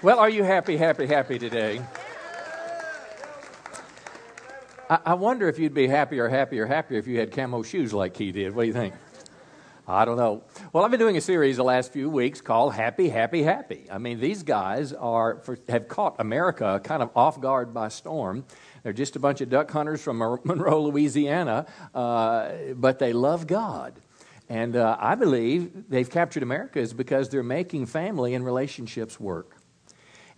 Well, are you happy, happy, happy today? I, I wonder if you'd be happier, happier, happier if you had camo shoes like he did. What do you think? I don't know. Well, I've been doing a series the last few weeks called Happy, Happy, Happy. I mean, these guys are for, have caught America kind of off guard by storm. They're just a bunch of duck hunters from Monroe, Louisiana, uh, but they love God. And uh, I believe they've captured America is because they're making family and relationships work.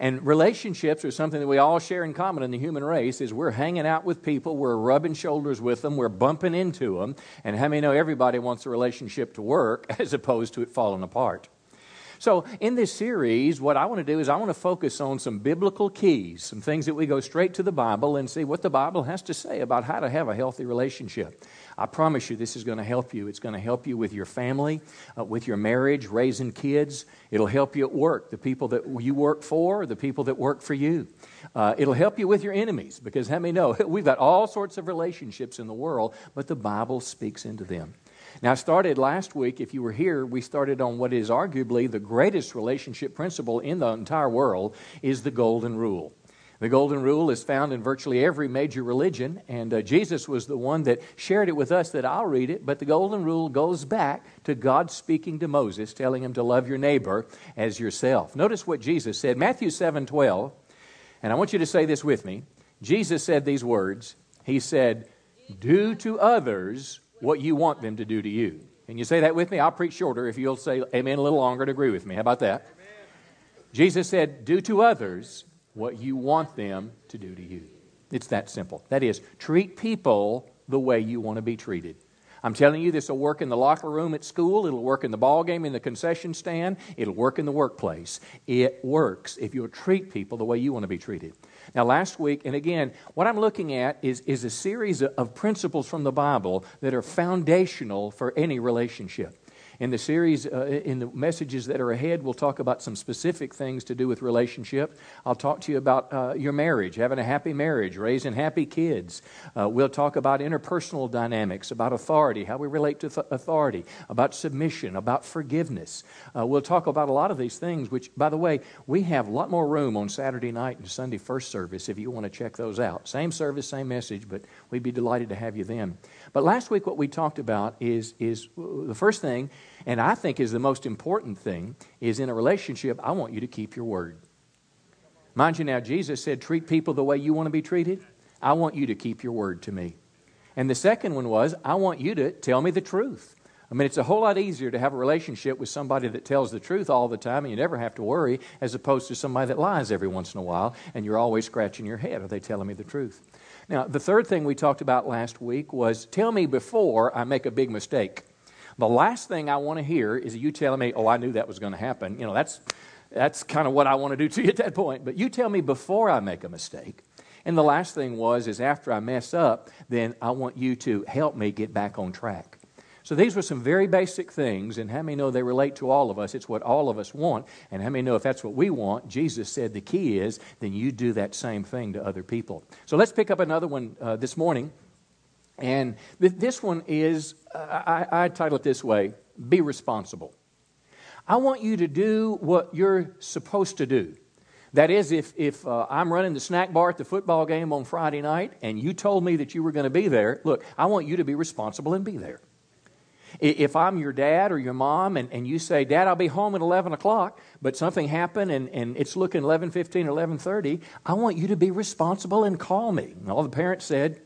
And relationships are something that we all share in common in the human race is we're hanging out with people, we're rubbing shoulders with them, we're bumping into them. And how many know everybody wants a relationship to work as opposed to it falling apart? So, in this series, what I want to do is I want to focus on some biblical keys, some things that we go straight to the Bible and see what the Bible has to say about how to have a healthy relationship. I promise you, this is going to help you. It's going to help you with your family, uh, with your marriage, raising kids. It'll help you at work, the people that you work for, the people that work for you. Uh, it'll help you with your enemies because how many know we've got all sorts of relationships in the world, but the Bible speaks into them. Now, I started last week, if you were here, we started on what is arguably the greatest relationship principle in the entire world is the golden rule. The golden rule is found in virtually every major religion, and uh, Jesus was the one that shared it with us that I'll read it. But the golden rule goes back to God speaking to Moses, telling him to love your neighbor as yourself. Notice what Jesus said, Matthew 7 12, and I want you to say this with me. Jesus said these words He said, Do to others what you want them to do to you. Can you say that with me? I'll preach shorter if you'll say amen a little longer to agree with me. How about that? Amen. Jesus said, Do to others what you want them to do to you. It's that simple. That is, treat people the way you want to be treated. I'm telling you, this will work in the locker room at school. It'll work in the ball game, in the concession stand. It'll work in the workplace. It works if you'll treat people the way you want to be treated. Now, last week, and again, what I'm looking at is, is a series of principles from the Bible that are foundational for any relationship. In the series, uh, in the messages that are ahead, we'll talk about some specific things to do with relationship. I'll talk to you about uh, your marriage, having a happy marriage, raising happy kids. Uh, we'll talk about interpersonal dynamics, about authority, how we relate to th- authority, about submission, about forgiveness. Uh, we'll talk about a lot of these things, which, by the way, we have a lot more room on Saturday night and Sunday first service if you want to check those out. Same service, same message, but we'd be delighted to have you then. But last week, what we talked about is, is the first thing, and I think is the most important thing, is in a relationship, I want you to keep your word. Mind you now, Jesus said, treat people the way you want to be treated. I want you to keep your word to me. And the second one was, I want you to tell me the truth. I mean, it's a whole lot easier to have a relationship with somebody that tells the truth all the time and you never have to worry, as opposed to somebody that lies every once in a while and you're always scratching your head. Are they telling me the truth? Now, the third thing we talked about last week was tell me before I make a big mistake. The last thing I want to hear is you telling me, oh, I knew that was going to happen. You know, that's, that's kind of what I want to do to you at that point. But you tell me before I make a mistake. And the last thing was, is after I mess up, then I want you to help me get back on track. So these were some very basic things, and how many know they relate to all of us? It's what all of us want, and how many know if that's what we want, Jesus said the key is, then you do that same thing to other people. So let's pick up another one uh, this morning, and th- this one is, I, I title it this way Be Responsible. I want you to do what you're supposed to do. That is, if, if uh, I'm running the snack bar at the football game on Friday night and you told me that you were going to be there, look, I want you to be responsible and be there. If I'm your dad or your mom and, and you say, Dad, I'll be home at 11 o'clock, but something happened and, and it's looking 11.15 or 11.30, I want you to be responsible and call me. And all the parents said,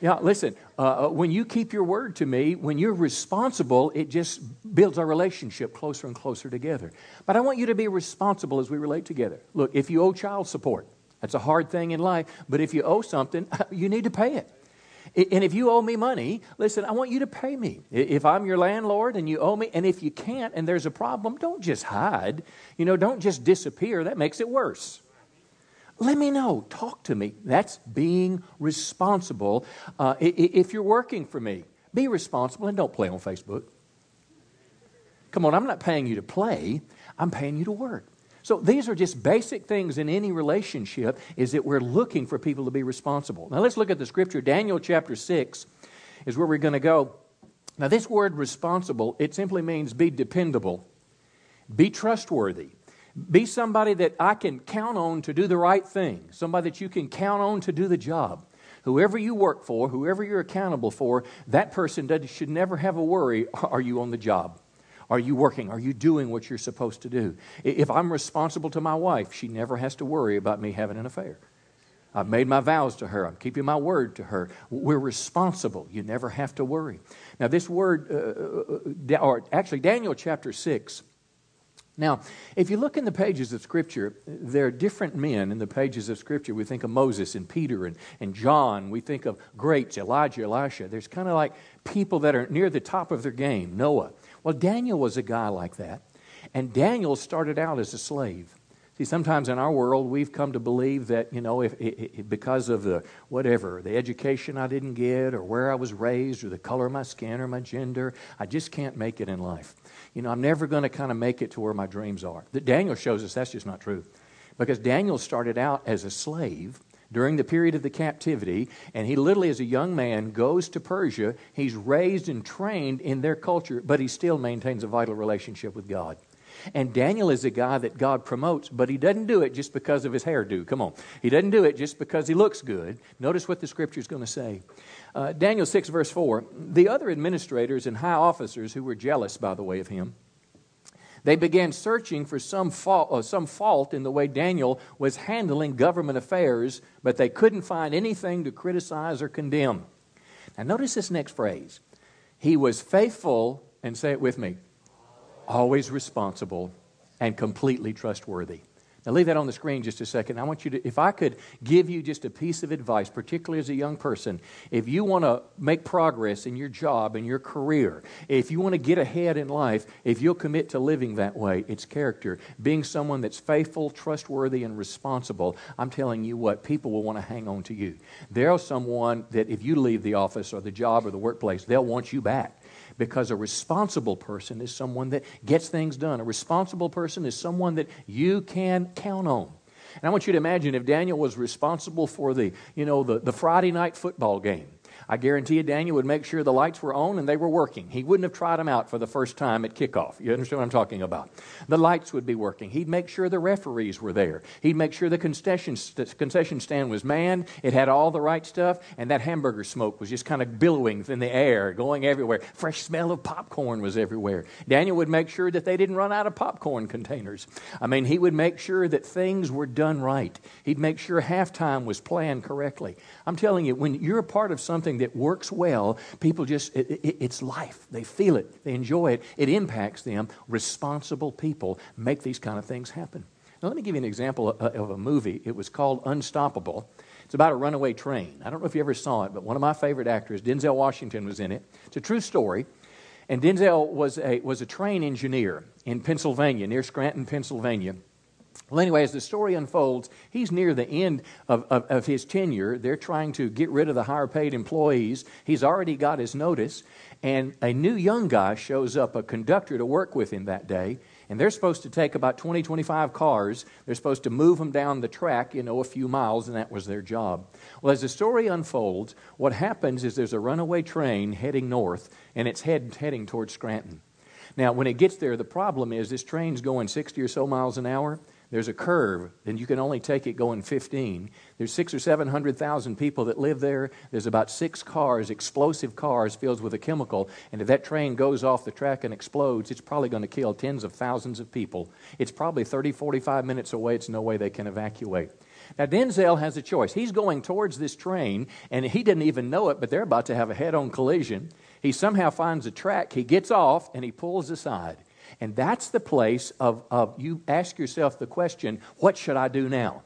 yeah, listen, uh, uh, when you keep your word to me, when you're responsible, it just builds our relationship closer and closer together. But I want you to be responsible as we relate together. Look, if you owe child support, that's a hard thing in life, but if you owe something, you need to pay it. And if you owe me money, listen, I want you to pay me. If I'm your landlord and you owe me, and if you can't and there's a problem, don't just hide. You know, don't just disappear. That makes it worse. Let me know. Talk to me. That's being responsible. Uh, if you're working for me, be responsible and don't play on Facebook. Come on, I'm not paying you to play, I'm paying you to work. So these are just basic things in any relationship is that we're looking for people to be responsible. Now let's look at the scripture. Daniel chapter 6 is where we're going to go. Now this word responsible, it simply means be dependable, be trustworthy. Be somebody that I can count on to do the right thing, somebody that you can count on to do the job. Whoever you work for, whoever you're accountable for, that person does, should never have a worry are you on the job? Are you working? Are you doing what you're supposed to do? If I'm responsible to my wife, she never has to worry about me having an affair. I've made my vows to her. I'm keeping my word to her. We're responsible. You never have to worry. Now, this word, uh, uh, uh or actually, Daniel chapter 6. Now, if you look in the pages of Scripture, there are different men in the pages of Scripture. We think of Moses and Peter and, and John. We think of greats, Elijah, Elisha. There's kind of like people that are near the top of their game, Noah. Well, Daniel was a guy like that. And Daniel started out as a slave. See, sometimes in our world, we've come to believe that, you know, if, if, because of the whatever, the education I didn't get, or where I was raised, or the color of my skin, or my gender, I just can't make it in life. You know, I'm never going to kind of make it to where my dreams are. That Daniel shows us that's just not true. Because Daniel started out as a slave during the period of the captivity, and he literally, as a young man, goes to Persia. He's raised and trained in their culture, but he still maintains a vital relationship with God. And Daniel is a guy that God promotes, but he doesn't do it just because of his hairdo. Come on. He doesn't do it just because he looks good. Notice what the scripture is going to say. Uh, Daniel 6, verse 4. The other administrators and high officers who were jealous, by the way, of him, they began searching for some uh, some fault in the way Daniel was handling government affairs, but they couldn't find anything to criticize or condemn. Now, notice this next phrase. He was faithful, and say it with me, always responsible, and completely trustworthy. Now, leave that on the screen just a second. I want you to, if I could give you just a piece of advice, particularly as a young person, if you want to make progress in your job and your career, if you want to get ahead in life, if you'll commit to living that way, it's character. Being someone that's faithful, trustworthy, and responsible, I'm telling you what, people will want to hang on to you. There's someone that if you leave the office or the job or the workplace, they'll want you back because a responsible person is someone that gets things done. A responsible person is someone that you can count on. And I want you to imagine if Daniel was responsible for the, you know, the, the Friday night football game. I guarantee you Daniel would make sure the lights were on and they were working. He wouldn't have tried them out for the first time at kickoff. You understand what I'm talking about? The lights would be working. He'd make sure the referees were there. He'd make sure the concession, concession stand was manned. It had all the right stuff, and that hamburger smoke was just kind of billowing in the air, going everywhere. Fresh smell of popcorn was everywhere. Daniel would make sure that they didn't run out of popcorn containers. I mean, he would make sure that things were done right. He'd make sure halftime was planned correctly. I'm telling you, when you're a part of something that works well, people just, it, it, it's life. They feel it, they enjoy it, it impacts them. Responsible people make these kind of things happen. Now, let me give you an example of, of a movie. It was called Unstoppable. It's about a runaway train. I don't know if you ever saw it, but one of my favorite actors, Denzel Washington, was in it. It's a true story. And Denzel was a, was a train engineer in Pennsylvania, near Scranton, Pennsylvania. Well, anyway, as the story unfolds, he's near the end of, of, of, his tenure. They're trying to get rid of the higher paid employees. He's already got his notice, and a new young guy shows up, a conductor, to work with him that day. And they're supposed to take about 20, 25 cars. They're supposed to move them down the track, you know, a few miles, and that was their job. Well, as the story unfolds, what happens is there's a runaway train heading north, and it's head, heading towards Scranton. Now, when it gets there, the problem is this train's going 60 or so miles an hour there's a curve, and you can only take it going 15. There's six or 700,000 people that live there. There's about six cars, explosive cars filled with a chemical. And if that train goes off the track and explodes, it's probably going to kill tens of thousands of people. It's probably 30, 45 minutes away. It's no way they can evacuate. Now, Denzel has a choice. He's going towards this train, and he didn't even know it, but they're about to have a head on collision. He somehow finds a track. He gets off, and he pulls aside. And that's the place of, of you ask yourself the question, what should I do now?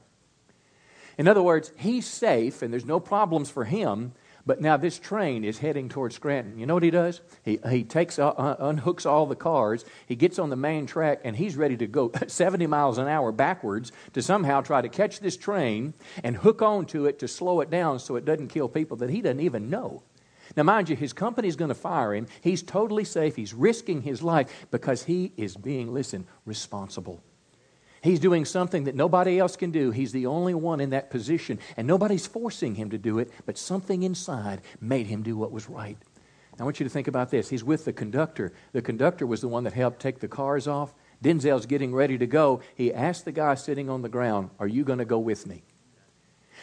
In other words, he's safe and there's no problems for him, but now this train is heading towards Scranton. You know what he does? He, he takes, uh, uh unhooks all the cars, he gets on the main track, and he's ready to go 70 miles an hour backwards to somehow try to catch this train and hook onto it to slow it down so it doesn't kill people that he doesn't even know. Now, mind you, his company's going to fire him. He's totally safe. He's risking his life because he is being, listen, responsible. He's doing something that nobody else can do. He's the only one in that position, and nobody's forcing him to do it, but something inside made him do what was right. I want you to think about this. He's with the conductor. The conductor was the one that helped take the cars off. Denzel's getting ready to go. He asked the guy sitting on the ground, Are you going to go with me?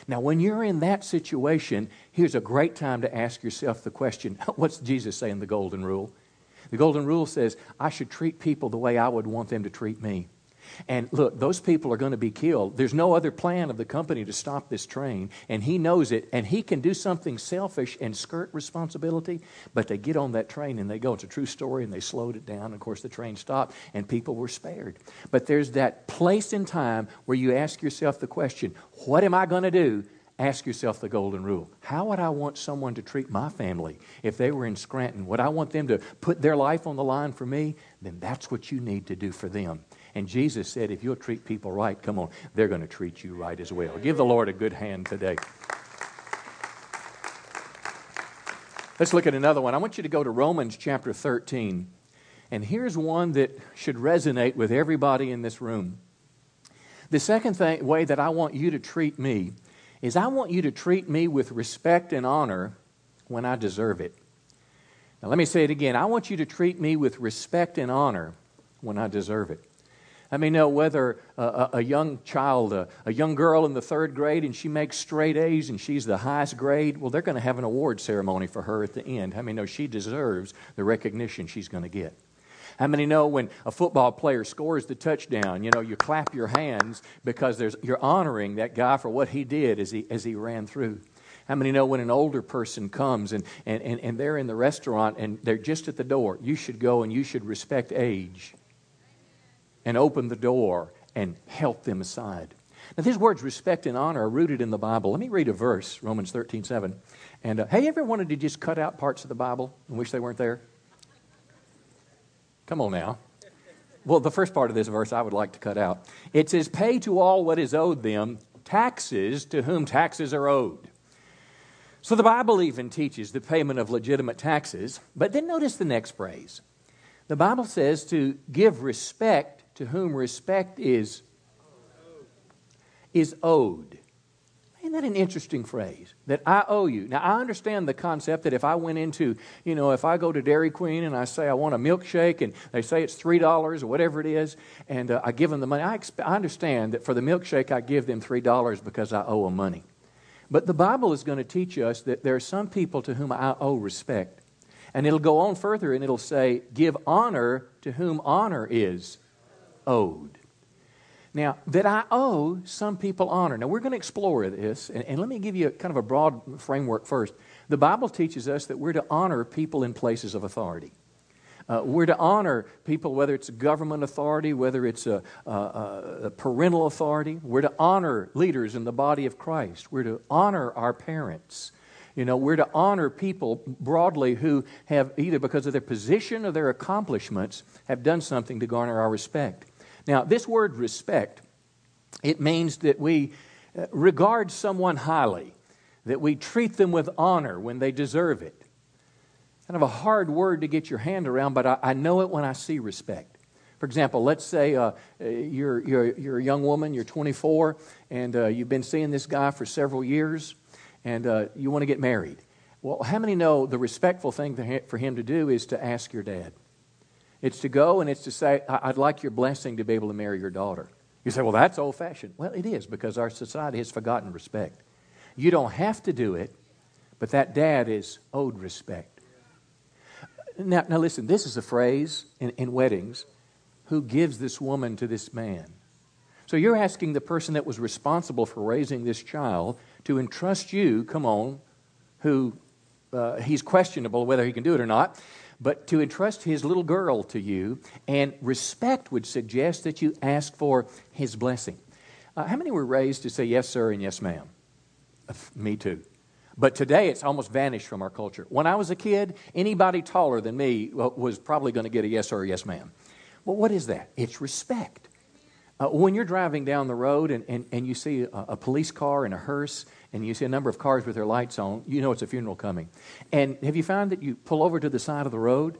Now, when you're in that situation, here's a great time to ask yourself the question what's Jesus saying, the golden rule? The golden rule says, I should treat people the way I would want them to treat me. And look, those people are going to be killed. There's no other plan of the company to stop this train, and he knows it, and he can do something selfish and skirt responsibility, but they get on that train and they go. It's a true story, and they slowed it down. Of course, the train stopped, and people were spared. But there's that place in time where you ask yourself the question what am I going to do ask yourself the golden rule. How would I want someone to treat my family if they were in Scranton? Would I want them to put their life on the line for me? Then that's what you need to do for them. And Jesus said, if you'll treat people right, come on, they're going to treat you right as well. Give the Lord a good hand today. Let's look at another one. I want you to go to Romans chapter 13. And here's one that should resonate with everybody in this room. The second thing, way that I want you to treat me is I want you to treat me with respect and honor when I deserve it. Now, let me say it again. I want you to treat me with respect and honor when I deserve it. I mean, know whether a, a young child, a, a, young girl in the third grade, and she makes straight A's and she's the highest grade, well, they're going to have an award ceremony for her at the end. How many know she deserves the recognition she's going to get? How many know when a football player scores the touchdown, you know, you clap your hands because there's, you're honoring that guy for what he did as he, as he ran through? How many know when an older person comes and, and, and, and they're in the restaurant and they're just at the door, you should go and you should respect age and open the door and help them aside. Now, these words, respect and honor, are rooted in the Bible. Let me read a verse, Romans 13, 7. And uh, hey, you ever wanted to just cut out parts of the Bible and wish they weren't there? Come on now. Well, the first part of this verse I would like to cut out. It says, Pay to all what is owed them, taxes to whom taxes are owed. So the Bible even teaches the payment of legitimate taxes, but then notice the next phrase. The Bible says to give respect to whom respect is is owed. Isn't that an interesting phrase? That I owe you. Now, I understand the concept that if I went into, you know, if I go to Dairy Queen and I say I want a milkshake and they say it's $3 or whatever it is, and uh, I give them the money, I, exp- I understand that for the milkshake I give them $3 because I owe them money. But the Bible is going to teach us that there are some people to whom I owe respect. And it'll go on further and it'll say, give honor to whom honor is owed. Now, that I owe some people honor. Now, we're going to explore this, and, and, let me give you a, kind of a broad framework first. The Bible teaches us that we're to honor people in places of authority. Uh, we're to honor people, whether it's government authority, whether it's a, a, a, parental authority. We're to honor leaders in the body of Christ. We're to honor our parents. You know, we're to honor people broadly who have either because of their position or their accomplishments have done something to garner our respect. Now, this word respect, it means that we uh, regard someone highly, that we treat them with honor when they deserve it. Kind of a hard word to get your hand around, but I, I know it when I see respect. For example, let's say uh, you're, you're, you're, a young woman, you're 24, and uh, you've been seeing this guy for several years, and uh, you want to get married. Well, how many know the respectful thing for him to do is to ask your dad? It's to go and it's to say, I'd like your blessing to be able to marry your daughter. You say, well, that's old fashioned. Well, it is because our society has forgotten respect. You don't have to do it, but that dad is owed respect. Now, now listen, this is a phrase in, in weddings who gives this woman to this man? So you're asking the person that was responsible for raising this child to entrust you, come on, who uh, he's questionable whether he can do it or not, but to entrust his little girl to you, and respect would suggest that you ask for his blessing. Uh, how many were raised to say yes, sir, and yes, ma'am? Uh, me too. But today it's almost vanished from our culture. When I was a kid, anybody taller than me was probably going to get a yes, sir, or yes, ma'am. Well, what is that? It's respect. Uh, when you're driving down the road and, and, and you see a, a police car and a hearse and you see a number of cars with their lights on, you know it's a funeral coming. And have you found that you pull over to the side of the road?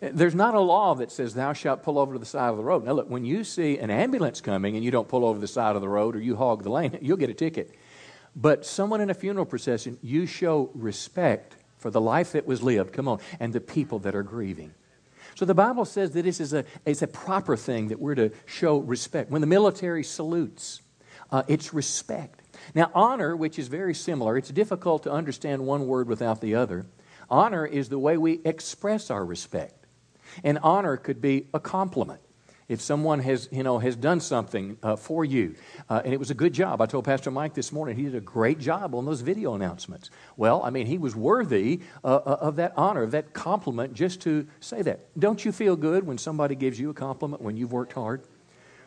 There's not a law that says thou shalt pull over to the side of the road. Now, look, when you see an ambulance coming and you don't pull over the side of the road or you hog the lane, you'll get a ticket. But someone in a funeral procession, you show respect for the life that was lived, come on, and the people that are grieving. So the Bible says that this is a, it's a proper thing that we're to show respect. When the military salutes, uh, it's respect. Now, honor, which is very similar, it's difficult to understand one word without the other. Honor is the way we express our respect. And honor could be a compliment if someone has, you know, has done something uh, for you, uh, and it was a good job. I told Pastor Mike this morning he did a great job on those video announcements. Well, I mean, he was worthy uh, uh, of that honor, of that compliment, just to say that. Don't you feel good when somebody gives you a compliment when you've worked hard?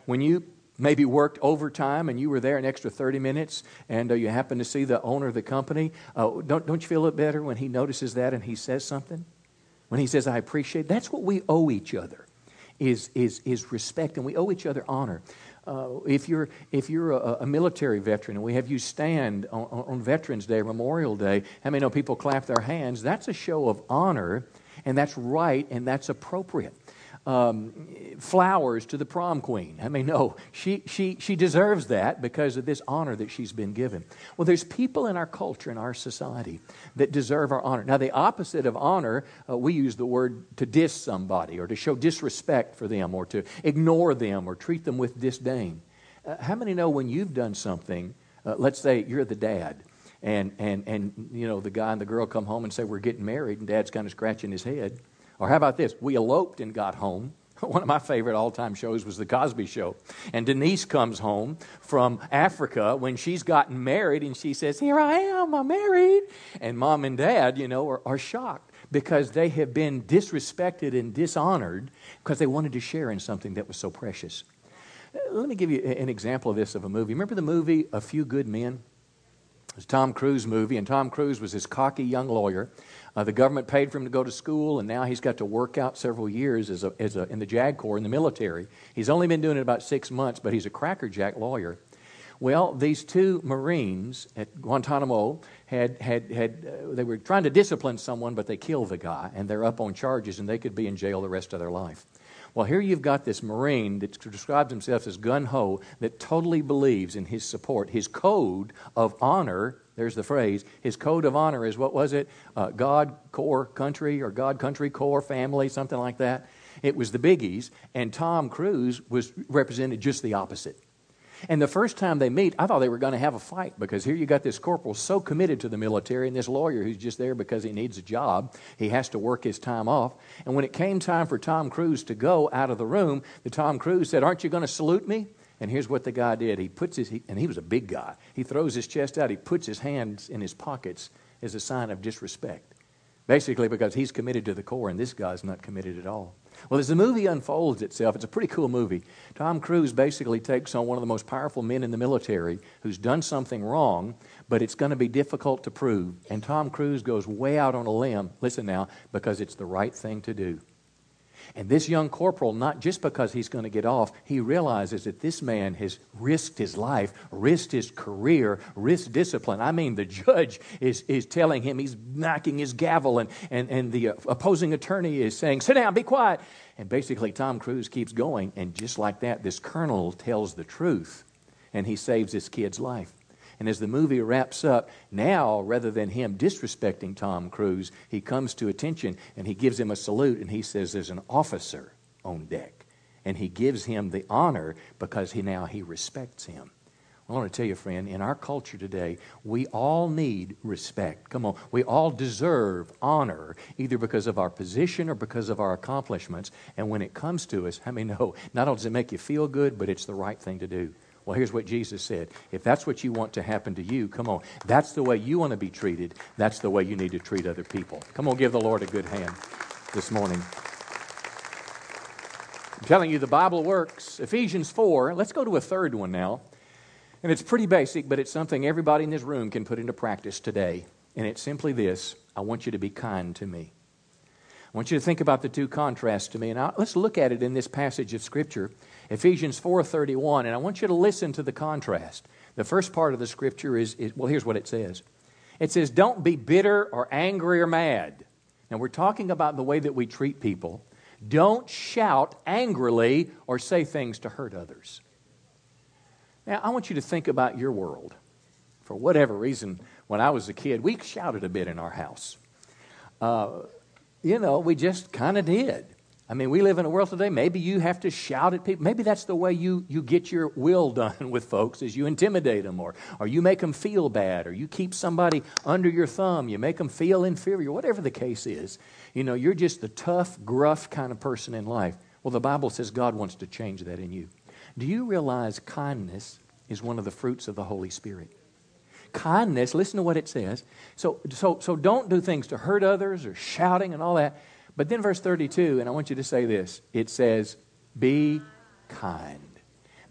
When you maybe worked overtime and you were there an extra 30 minutes and uh, you happen to see the owner of the company, uh, don't, don't you feel it better when he notices that and he says something? When he says, I appreciate, that's what we owe each other is, is, is respect, and we owe each other honor. Uh, if you're, if you're a, a, military veteran and we have you stand on, on Veterans Day, Memorial Day, how many know people clap their hands? That's a show of honor, and that's right, and that's appropriate um, flowers to the prom queen. I mean, no, she, she, she deserves that because of this honor that she's been given. Well, there's people in our culture, in our society, that deserve our honor. Now, the opposite of honor, uh, we use the word to diss somebody or to show disrespect for them or to ignore them or treat them with disdain. Uh, how many know when you've done something, uh, let's say you're the dad, and, and, and you know the guy and the girl come home and say we're getting married and dad's kind of scratching his head or how about this? We eloped and got home. One of my favorite all time shows was The Cosby Show. And Denise comes home from Africa when she's gotten married and she says, Here I am, I'm married. And mom and dad, you know, are, are shocked because they have been disrespected and dishonored because they wanted to share in something that was so precious. Let me give you an example of this of a movie. Remember the movie A Few Good Men? It was Tom Cruise movie, and Tom Cruise was this cocky young lawyer uh, the government paid for him to go to school, and now he's got to work out several years as a, as a, in the JAG Corps in the military. He's only been doing it about six months, but he's a crackerjack lawyer. Well, these two Marines at Guantanamo had, had, had uh, they were trying to discipline someone, but they killed the guy, and they're up on charges, and they could be in jail the rest of their life. Well, here you've got this Marine that describes himself as gun ho, that totally believes in his support. His code of honor there's the phrase. His code of honor is what was it? Uh, God, Corps, country, or God, country, Corps, family, something like that. It was the biggies, and Tom Cruise was represented just the opposite. And the first time they meet, I thought they were going to have a fight because here you got this corporal so committed to the military and this lawyer who's just there because he needs a job. He has to work his time off. And when it came time for Tom Cruise to go out of the room, the Tom Cruise said, Aren't you going to salute me? And here's what the guy did. He puts his, he, and he was a big guy. He throws his chest out. He puts his hands in his pockets as a sign of disrespect. Basically, because he's committed to the Corps, and this guy's not committed at all. Well, as the movie unfolds itself, it's a pretty cool movie. Tom Cruise basically takes on one of the most powerful men in the military who's done something wrong, but it's going to be difficult to prove. And Tom Cruise goes way out on a limb, listen now, because it's the right thing to do. And this young corporal, not just because he's going to get off, he realizes that this man has risked his life, risked his career, risked discipline. I mean, the judge is, is telling him he's knocking his gavel, and, and, and the uh, opposing attorney is saying, Sit down, be quiet. And basically, Tom Cruise keeps going, and just like that, this colonel tells the truth, and he saves this kid's life. And as the movie wraps up, now rather than him disrespecting Tom Cruise, he comes to attention and he gives him a salute and he says, There's an officer on deck. And he gives him the honor because he now he respects him. I want to tell you, friend, in our culture today, we all need respect. Come on. We all deserve honor, either because of our position or because of our accomplishments. And when it comes to us, I mean, no, not only does it make you feel good, but it's the right thing to do. Well, here's what Jesus said. If that's what you want to happen to you, come on. That's the way you want to be treated. That's the way you need to treat other people. Come on, give the Lord a good hand this morning. I'm telling you, the Bible works. Ephesians 4, let's go to a third one now. And it's pretty basic, but it's something everybody in this room can put into practice today. And it's simply this I want you to be kind to me. I want you to think about the two contrasts to me. And I, let's look at it in this passage of Scripture. Ephesians 4:31, and I want you to listen to the contrast. The first part of the scripture is, is, well, here's what it says. It says, "Don't be bitter or angry or mad." Now we're talking about the way that we treat people. Don't shout angrily or say things to hurt others. Now I want you to think about your world. For whatever reason, when I was a kid, we shouted a bit in our house. Uh, you know, we just kind of did. I mean, we live in a world today, maybe you have to shout at people. Maybe that's the way you, you get your will done with folks is you intimidate them or, or you make them feel bad or you keep somebody under your thumb. You make them feel inferior, whatever the case is. You know, you're just the tough, gruff kind of person in life. Well, the Bible says God wants to change that in you. Do you realize kindness is one of the fruits of the Holy Spirit? Kindness, listen to what it says. So, so, so don't do things to hurt others or shouting and all that. But then, verse 32, and I want you to say this it says, Be kind.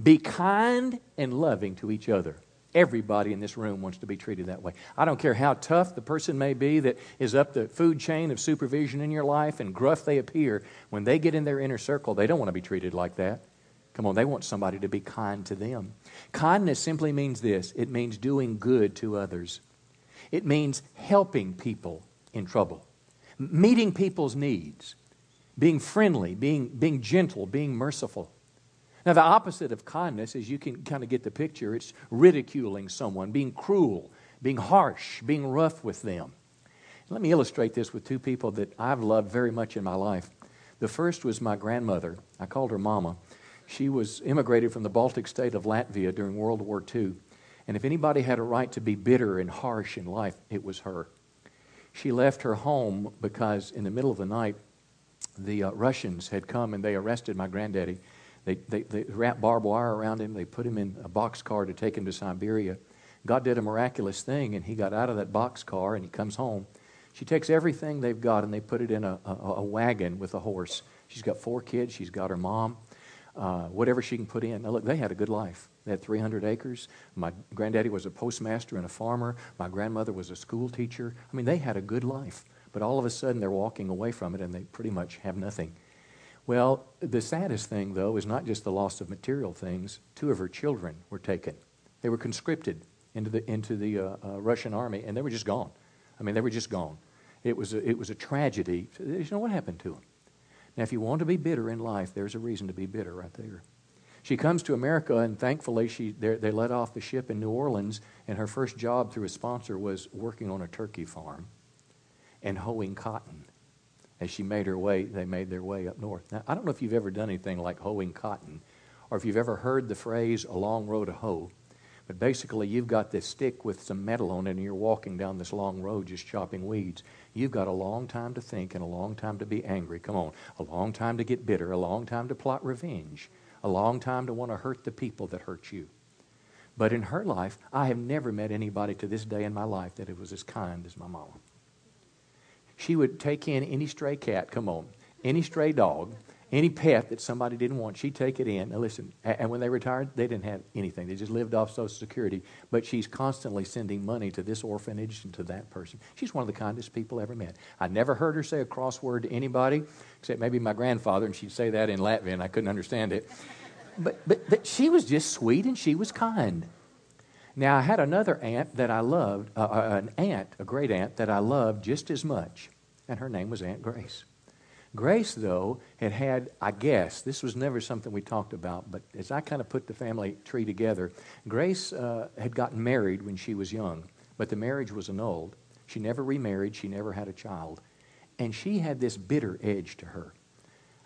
Be kind and loving to each other. Everybody in this room wants to be treated that way. I don't care how tough the person may be that is up the food chain of supervision in your life and gruff they appear. When they get in their inner circle, they don't want to be treated like that. Come on, they want somebody to be kind to them. Kindness simply means this it means doing good to others, it means helping people in trouble meeting people's needs, being friendly, being, being gentle, being merciful. Now, the opposite of kindness, as you can kind of get the picture, it's ridiculing someone, being cruel, being harsh, being rough with them. Let me illustrate this with two people that I've loved very much in my life. The first was my grandmother. I called her Mama. She was immigrated from the Baltic state of Latvia during World War II. And if anybody had a right to be bitter and harsh in life, it was her. She left her home because in the middle of the night, the uh, Russians had come and they arrested my granddaddy. They, they, they wrapped barbed wire around him. They put him in a boxcar to take him to Siberia. God did a miraculous thing, and he got out of that boxcar and he comes home. She takes everything they've got and they put it in a, a, a wagon with a horse. She's got four kids. She's got her mom, uh, whatever she can put in. Now, look, they had a good life. They had 300 acres. My granddaddy was a postmaster and a farmer. My grandmother was a school teacher. I mean, they had a good life. But all of a sudden, they're walking away from it and they pretty much have nothing. Well, the saddest thing, though, is not just the loss of material things. Two of her children were taken. They were conscripted into the, into the uh, uh, Russian army, and they were just gone. I mean, they were just gone. It was a, it was a tragedy. You know what happened to them? Now, if you want to be bitter in life, there's a reason to be bitter right there. She comes to America, and thankfully, she, they let off the ship in New Orleans, and her first job through a sponsor was working on a turkey farm and hoeing cotton. As she made her way, they made their way up north. Now, I don't know if you've ever done anything like hoeing cotton, or if you've ever heard the phrase, a long row to hoe. But basically, you've got this stick with some metal on it, and you're walking down this long road just chopping weeds. You've got a long time to think and a long time to be angry. Come on. A long time to get bitter, a long time to plot revenge a long time to want to hurt the people that hurt you. But in her life, I have never met anybody to this day in my life that was as kind as my mama. She would take in any stray cat, come on, any stray dog, any pet that somebody didn't want, she'd take it in. Now, listen, and when they retired, they didn't have anything. They just lived off Social Security. But she's constantly sending money to this orphanage and to that person. She's one of the kindest people I ever met. I never heard her say a cross word to anybody, except maybe my grandfather, and she'd say that in Latvian. I couldn't understand it. But, but, but she was just sweet and she was kind. Now, I had another aunt that I loved, uh, uh an aunt, a great aunt that I loved just as much, and her name was Aunt Grace. Grace, though, had had, I guess, this was never something we talked about, but as I kind of put the family tree together, Grace uh, had gotten married when she was young, but the marriage was annulled. She never remarried, she never had a child. And she had this bitter edge to her.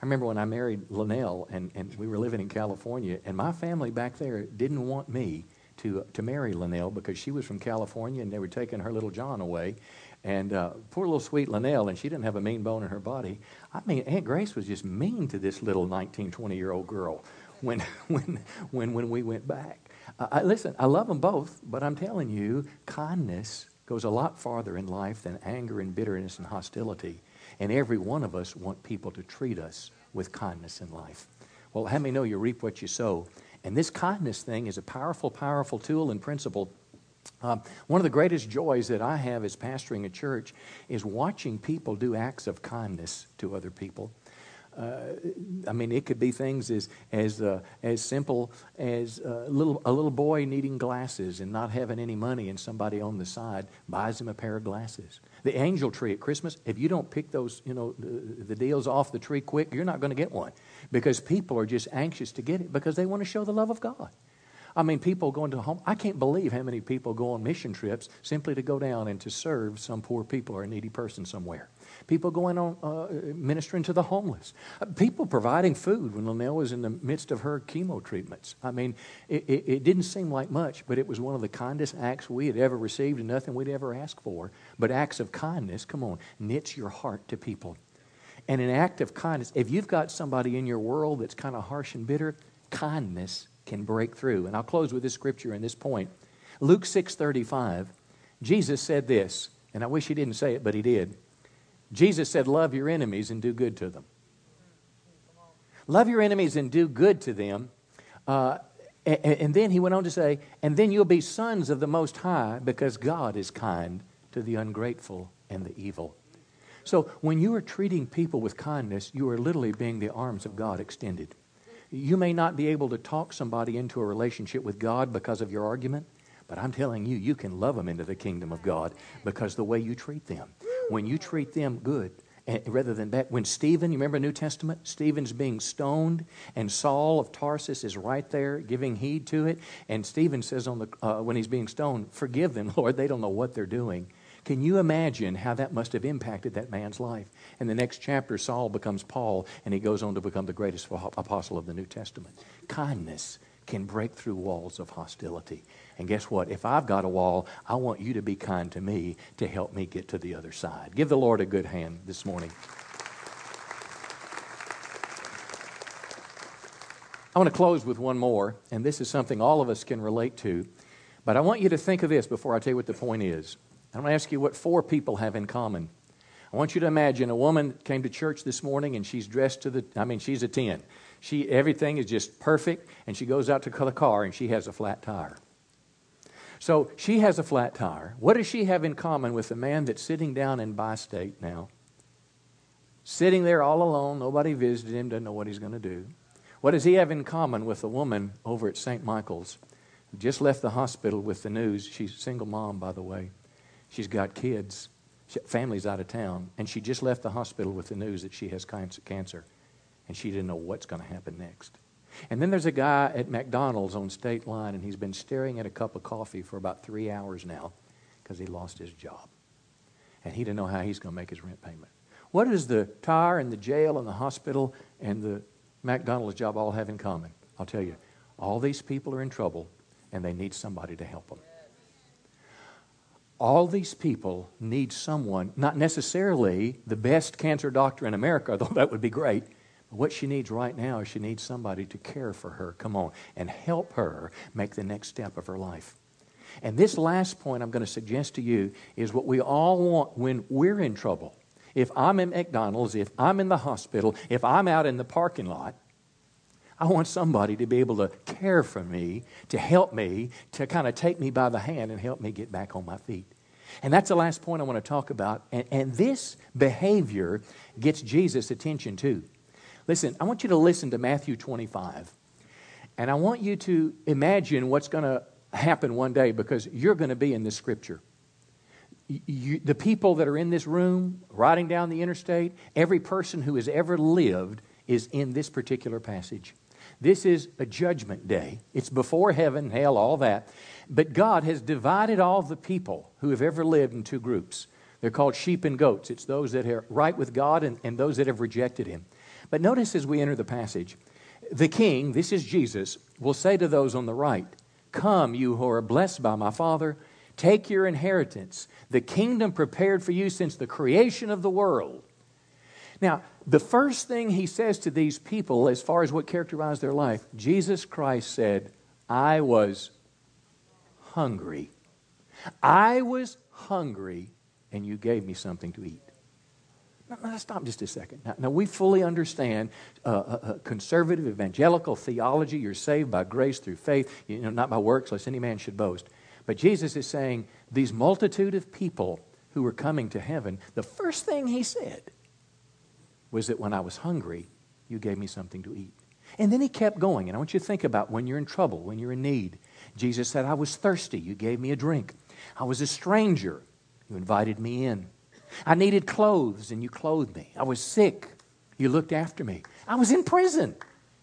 I remember when I married Linnell and, and we were living in California, and my family back there didn't want me to, to marry Linnell because she was from California and they were taking her little John away. And uh, poor little sweet Linnell, and she didn't have a mean bone in her body. I mean, Aunt Grace was just mean to this little 19, 20 year old girl when, when, when, when we went back. Uh, I, listen, I love them both, but I'm telling you, kindness goes a lot farther in life than anger and bitterness and hostility. And every one of us want people to treat us with kindness in life. Well, how many know you reap what you sow? And this kindness thing is a powerful, powerful tool and principle um, one of the greatest joys that I have as pastoring a church is watching people do acts of kindness to other people. Uh, I mean, it could be things as as uh, as simple as a little a little boy needing glasses and not having any money, and somebody on the side buys him a pair of glasses. The angel tree at Christmas, if you don't pick those, you know, the, the deals off the tree quick, you're not going to get one because people are just anxious to get it because they want to show the love of God. I mean, people going to home. I can't believe how many people go on mission trips simply to go down and to serve some poor people or a needy person somewhere. People going on uh, ministering to the homeless. Uh, people providing food when Linnell was in the midst of her chemo treatments. I mean, it, it, it didn't seem like much, but it was one of the kindest acts we had ever received and nothing we'd ever asked for. But acts of kindness, come on, knits your heart to people. And an act of kindness, if you've got somebody in your world that's kind of harsh and bitter, kindness can break through. And I'll close with this scripture and this point. Luke 6:35, Jesus said this, and I wish he didn't say it, but he did. Jesus said, Love your enemies and do good to them. Love your enemies and do good to them. Uh, and, and then he went on to say, And then you'll be sons of the Most High because God is kind to the ungrateful and the evil. So when you are treating people with kindness, you are literally being the arms of God extended. You may not be able to talk somebody into a relationship with God because of your argument, but I'm telling you, you can love them into the kingdom of God because the way you treat them when you treat them good, and rather than bad. When Stephen, you remember New Testament? Stephen's being stoned, and Saul of Tarsus is right there giving heed to it. And Stephen says on the, uh, when he's being stoned, Forgive them, Lord, they don't know what they're doing. Can you imagine how that must have impacted that man's life? In the next chapter, Saul becomes Paul, and he goes on to become the greatest apostle of the New Testament. Kindness can break through walls of hostility. And guess what? If I've got a wall, I want you to be kind to me to help me get to the other side. Give the Lord a good hand this morning. I want to close with one more, and this is something all of us can relate to. But I want you to think of this before I tell you what the point is. I'm going to ask you what four people have in common. I want you to imagine a woman came to church this morning and she's dressed to the, I mean, she's a 10. She, everything is just perfect, and she goes out to the car and she has a flat tire. So she has a flat tire. What does she have in common with the man that's sitting down in Bi-State now? Sitting there all alone, nobody visited him, doesn't know what he's going to do. What does he have in common with the woman over at St. Michael's just left the hospital with the news? She's a single mom, by the way. She's got kids. Family's out of town. And she just left the hospital with the news that she has cancer. And she didn't know what's going to happen next. And then there's a guy at McDonald's on State Line, and he's been staring at a cup of coffee for about three hours now because he lost his job. And he didn't know how he's going to make his rent payment. What does the tire and the jail and the hospital and the McDonald's job all have in common? I'll tell you, all these people are in trouble and they need somebody to help them. All these people need someone, not necessarily the best cancer doctor in America, though that would be great, But what she needs right now is she needs somebody to care for her, come on, and help her make the next step of her life. And this last point I'm going to suggest to you is what we all want when we're in trouble. If I'm in McDonald's, if I'm in the hospital, if I'm out in the parking lot, I want somebody to be able to care for me, to help me, to kind of take me by the hand and help me get back on my feet. And that's the last point I want to talk about. And, and this behavior gets Jesus' attention too. Listen, I want you to listen to Matthew 25. And I want you to imagine what's going to happen one day because you're going to be in this scripture. You, the people that are in this room, riding down the interstate, every person who has ever lived is in this particular passage. This is a judgment day. It's before heaven, hell, all that. But God has divided all the people who have ever lived in two groups. They're called sheep and goats. It's those that are right with God and, and those that have rejected Him. But notice as we enter the passage, the king, this is Jesus, will say to those on the right, Come, you who are blessed by my Father, take your inheritance, the kingdom prepared for you since the creation of the world. Now, the first thing he says to these people, as far as what characterized their life, Jesus Christ said, I was hungry. I was hungry, and you gave me something to eat. Now, now stop just a second. Now, now we fully understand uh, uh, uh, conservative evangelical theology. You're saved by grace through faith, you know, not by works, lest any man should boast. But Jesus is saying these multitude of people who were coming to heaven, the first thing he said was that when I was hungry, you gave me something to eat. And then he kept going. And I want you to think about when you're in trouble, when you're in need. Jesus said, I was thirsty. You gave me a drink. I was a stranger. You invited me in. I needed clothes and you clothed me. I was sick. You looked after me. I was in prison.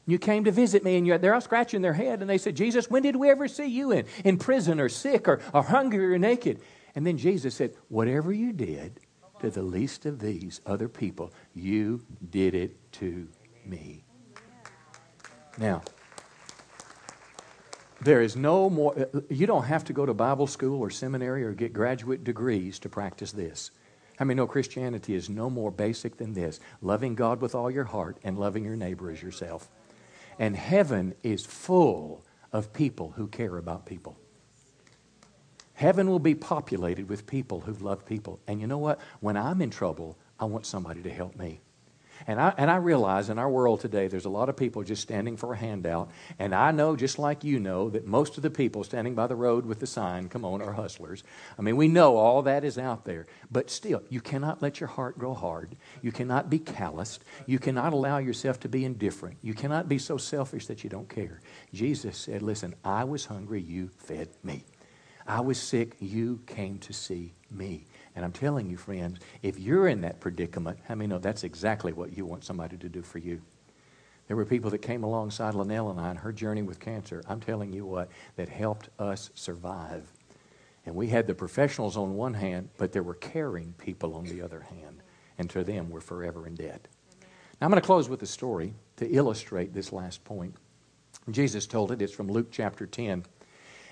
You came to visit me, and they're all scratching their head, and they said, Jesus, when did we ever see you in, in prison or sick or, or hungry or naked? And then Jesus said, Whatever you did to the least of these other people, you did it to me. Now, there is no more, uh, you don't have to go to Bible school or seminary or get graduate degrees to practice this. I mean, no, Christianity is no more basic than this loving God with all your heart and loving your neighbor as yourself. And heaven is full of people who care about people. Heaven will be populated with people who love people. And you know what? When I'm in trouble, I want somebody to help me. And I, and I realize in our world today, there's a lot of people just standing for a handout. And I know, just like you know, that most of the people standing by the road with the sign, come on, are hustlers. I mean, we know all that is out there. But still, you cannot let your heart grow hard. You cannot be calloused. You cannot allow yourself to be indifferent. You cannot be so selfish that you don't care. Jesus said, Listen, I was hungry, you fed me. I was sick, you came to see me. And I'm telling you, friends, if you're in that predicament, how many know that's exactly what you want somebody to do for you? There were people that came alongside Linnell and I on her journey with cancer. I'm telling you what, that helped us survive. And we had the professionals on one hand, but there were caring people on the other hand. And to them, we're forever in debt. Now, I'm going to close with a story to illustrate this last point. Jesus told it. It's from Luke chapter 10.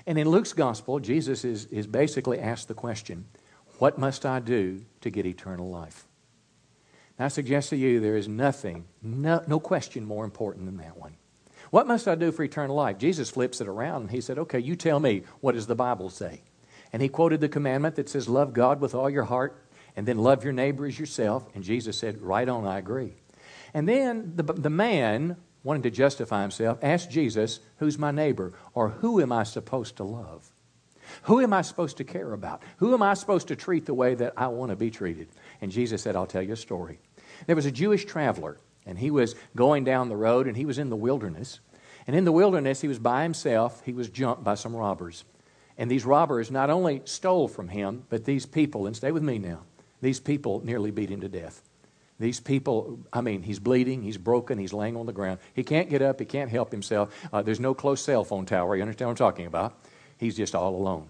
And in Luke's gospel, Jesus is, is basically asked the question what must I do to get eternal life? Now, I suggest to you there is nothing, no, no question more important than that one. What must I do for eternal life? Jesus flips it around and he said, Okay, you tell me, what does the Bible say? And he quoted the commandment that says, Love God with all your heart and then love your neighbor as yourself. And Jesus said, Right on, I agree. And then the, the man, wanting to justify himself, asked Jesus, Who's my neighbor? Or who am I supposed to love? Who am I supposed to care about? Who am I supposed to treat the way that I want to be treated? And Jesus said, I'll tell you a story. There was a Jewish traveler, and he was going down the road, and he was in the wilderness. And in the wilderness, he was by himself. He was jumped by some robbers. And these robbers not only stole from him, but these people, and stay with me now, these people nearly beat him to death. These people, I mean, he's bleeding, he's broken, he's laying on the ground. He can't get up, he can't help himself. Uh, there's no close cell phone tower. You understand what I'm talking about? He's just all alone.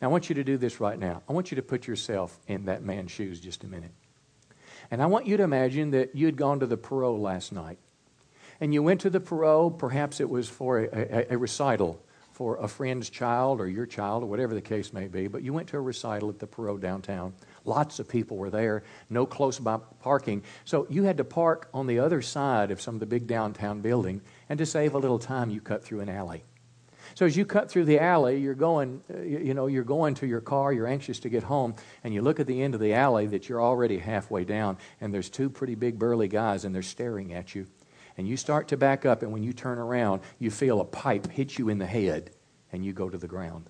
Now, I want you to do this right now. I want you to put yourself in that man's shoes just a minute. And I want you to imagine that you had gone to the Perot last night. And you went to the Perot, perhaps it was for a, a, a, recital for a friend's child or your child or whatever the case may be, but you went to a recital at the Perot downtown. Lots of people were there, no close by parking. So you had to park on the other side of some of the big downtown building, and to save a little time, you cut through an alley. So as you cut through the alley, you're going, you know, you're going to your car, you're anxious to get home, and you look at the end of the alley that you're already halfway down, and there's two pretty big burly guys, and they're staring at you. And you start to back up, and when you turn around, you feel a pipe hit you in the head, and you go to the ground.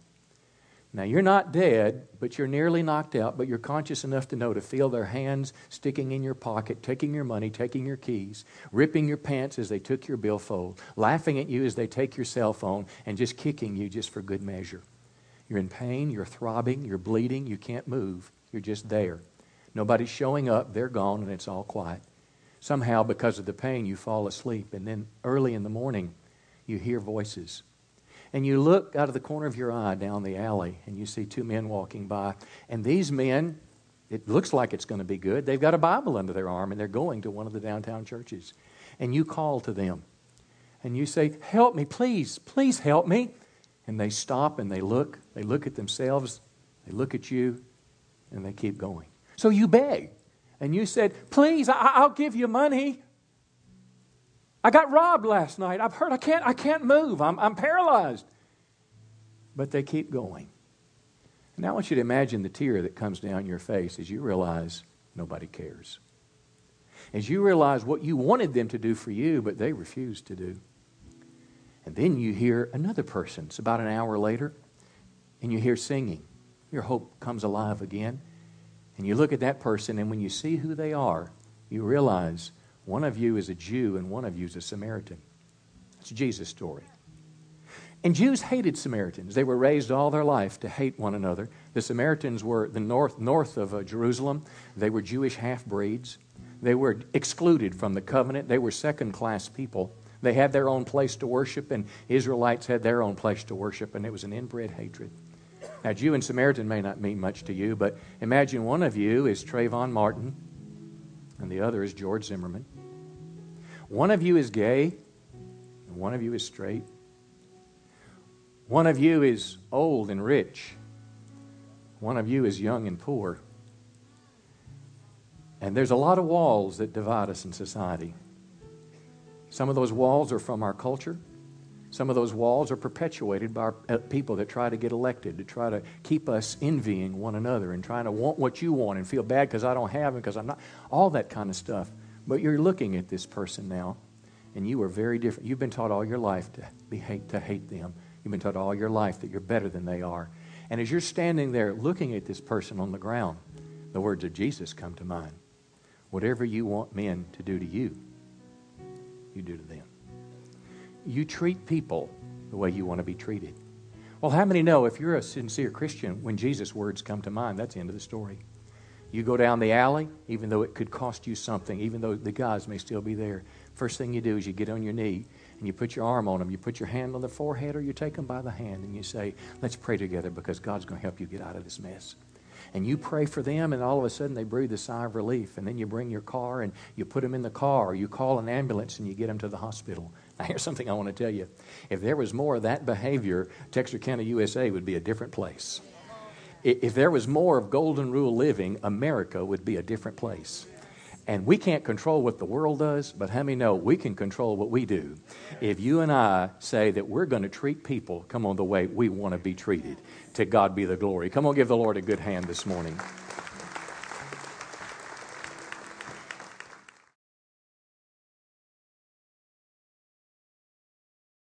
Now, you're not dead, but you're nearly knocked out, but you're conscious enough to know to feel their hands sticking in your pocket, taking your money, taking your keys, ripping your pants as they took your billfold, laughing at you as they take your cell phone, and just kicking you just for good measure. You're in pain, you're throbbing, you're bleeding, you can't move, you're just there. Nobody's showing up, they're gone, and it's all quiet. Somehow, because of the pain, you fall asleep, and then early in the morning, you hear voices and you look out of the corner of your eye down the alley and you see two men walking by. And these men, it looks like it's going to be good. They've got a Bible under their arm and they're going to one of the downtown churches. And you call to them and you say, Help me, please, please help me. And they stop and they look. They look at themselves, they look at you, and they keep going. So you beg. And you said, Please, I- will give you money. I got robbed last night. I've heard I can't, I can't move. I'm, I'm paralyzed. But they keep going. And I want you to imagine the tear that comes down your face as you realize nobody cares. As you realize what you wanted them to do for you, but they refused to do. And then you hear another person. It's about an hour later, and you hear singing. Your hope comes alive again. And you look at that person, and when you see who they are, you realize one of you is a Jew and one of you is a Samaritan. It's Jesus' story. And Jews hated Samaritans. They were raised all their life to hate one another. The Samaritans were the north, north of uh, Jerusalem. They were Jewish half breeds. They were excluded from the covenant. They were second class people. They had their own place to worship, and Israelites had their own place to worship, and it was an inbred hatred. Now, Jew and Samaritan may not mean much to you, but imagine one of you is Trayvon Martin, and the other is George Zimmerman. One of you is gay, and one of you is straight. One of you is old and rich. One of you is young and poor. And there's a lot of walls that divide us in society. Some of those walls are from our culture. Some of those walls are perpetuated by uh, people that try to get elected, to try to keep us envying one another and trying to want what you want and feel bad because I don't have it, because I'm not, all that kind of stuff. But you're looking at this person now, and you are very different. You've been taught all your life to, be hate, to hate them. You've been taught all your life that you're better than they are. And as you're standing there looking at this person on the ground, the words of Jesus come to mind. Whatever you want men to do to you, you do to them. You treat people the way you want to be treated. Well, how many know if you're a sincere Christian, when Jesus' words come to mind, that's the end of the story. You go down the alley, even though it could cost you something, even though the guys may still be there. First thing you do is you get on your knee and you put your arm on them. You put your hand on their forehead or you take them by the hand and you say, Let's pray together because God's going to help you get out of this mess and you pray for them, and all of a sudden they breathe a sigh of relief. And then you bring your car and you put them in the car, or you call an ambulance and you get them to the hospital. Now, here's something I want to tell you. If there was more of that behavior, Texarkana, USA would be a different place. If there was more of golden rule living, America would be a different place. And we can't control what the world does, but how many know we can control what we do? If you and I say that we're going to treat people, come on, the way we want to be treated, to God be the glory. Come on, give the Lord a good hand this morning.